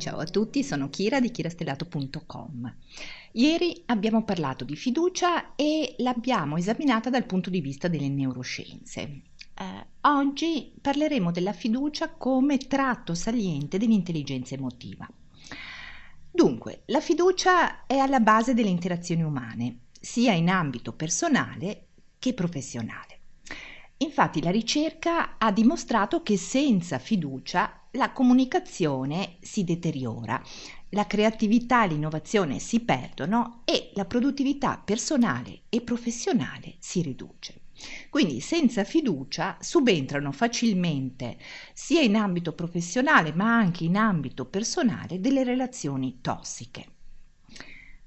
Ciao a tutti, sono Kira di kirastellato.com. Ieri abbiamo parlato di fiducia e l'abbiamo esaminata dal punto di vista delle neuroscienze. Eh, oggi parleremo della fiducia come tratto saliente dell'intelligenza emotiva. Dunque, la fiducia è alla base delle interazioni umane, sia in ambito personale che professionale. Infatti la ricerca ha dimostrato che senza fiducia la comunicazione si deteriora, la creatività e l'innovazione si perdono e la produttività personale e professionale si riduce. Quindi senza fiducia subentrano facilmente sia in ambito professionale ma anche in ambito personale delle relazioni tossiche.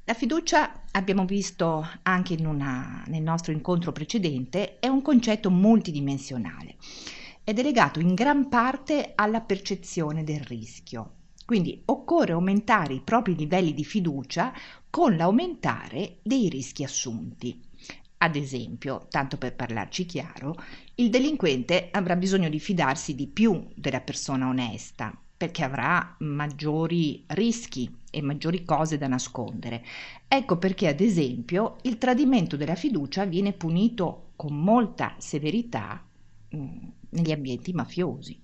La fiducia, abbiamo visto anche una, nel nostro incontro precedente, è un concetto multidimensionale ed è legato in gran parte alla percezione del rischio. Quindi occorre aumentare i propri livelli di fiducia con l'aumentare dei rischi assunti. Ad esempio, tanto per parlarci chiaro, il delinquente avrà bisogno di fidarsi di più della persona onesta, perché avrà maggiori rischi e maggiori cose da nascondere. Ecco perché, ad esempio, il tradimento della fiducia viene punito con molta severità mm, negli ambienti mafiosi.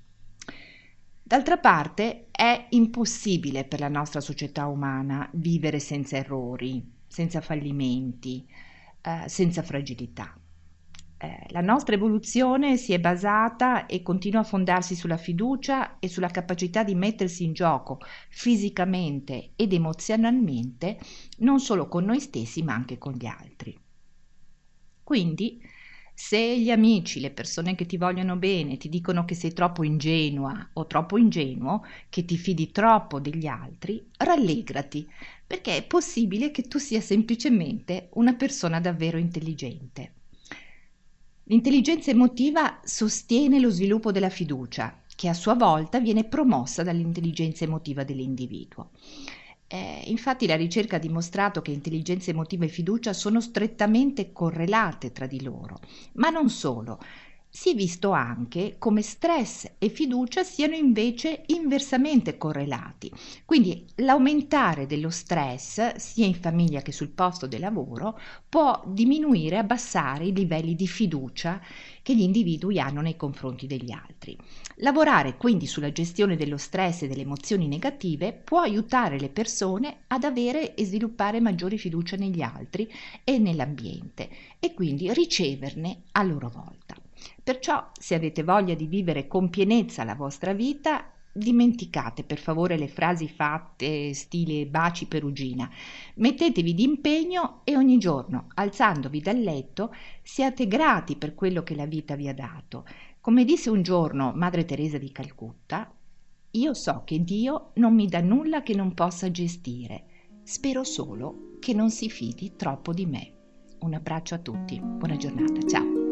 D'altra parte, è impossibile per la nostra società umana vivere senza errori, senza fallimenti, eh, senza fragilità. Eh, la nostra evoluzione si è basata e continua a fondarsi sulla fiducia e sulla capacità di mettersi in gioco fisicamente ed emozionalmente non solo con noi stessi ma anche con gli altri. Quindi, se gli amici, le persone che ti vogliono bene, ti dicono che sei troppo ingenua o troppo ingenuo, che ti fidi troppo degli altri, rallegrati, perché è possibile che tu sia semplicemente una persona davvero intelligente. L'intelligenza emotiva sostiene lo sviluppo della fiducia, che a sua volta viene promossa dall'intelligenza emotiva dell'individuo. Eh, infatti la ricerca ha dimostrato che intelligenza emotiva e fiducia sono strettamente correlate tra di loro, ma non solo, si è visto anche come stress e fiducia siano invece inversamente correlati. Quindi l'aumentare dello stress, sia in famiglia che sul posto di lavoro, può diminuire e abbassare i livelli di fiducia che gli individui hanno nei confronti degli altri. Lavorare quindi sulla gestione dello stress e delle emozioni negative può aiutare le persone ad avere e sviluppare maggiore fiducia negli altri e nell'ambiente e quindi riceverne a loro volta. Perciò, se avete voglia di vivere con pienezza la vostra vita, dimenticate per favore le frasi fatte stile baci perugina. Mettetevi d'impegno e ogni giorno, alzandovi dal letto, siate grati per quello che la vita vi ha dato. Come disse un giorno Madre Teresa di Calcutta, io so che Dio non mi dà nulla che non possa gestire. Spero solo che non si fidi troppo di me. Un abbraccio a tutti. Buona giornata. Ciao.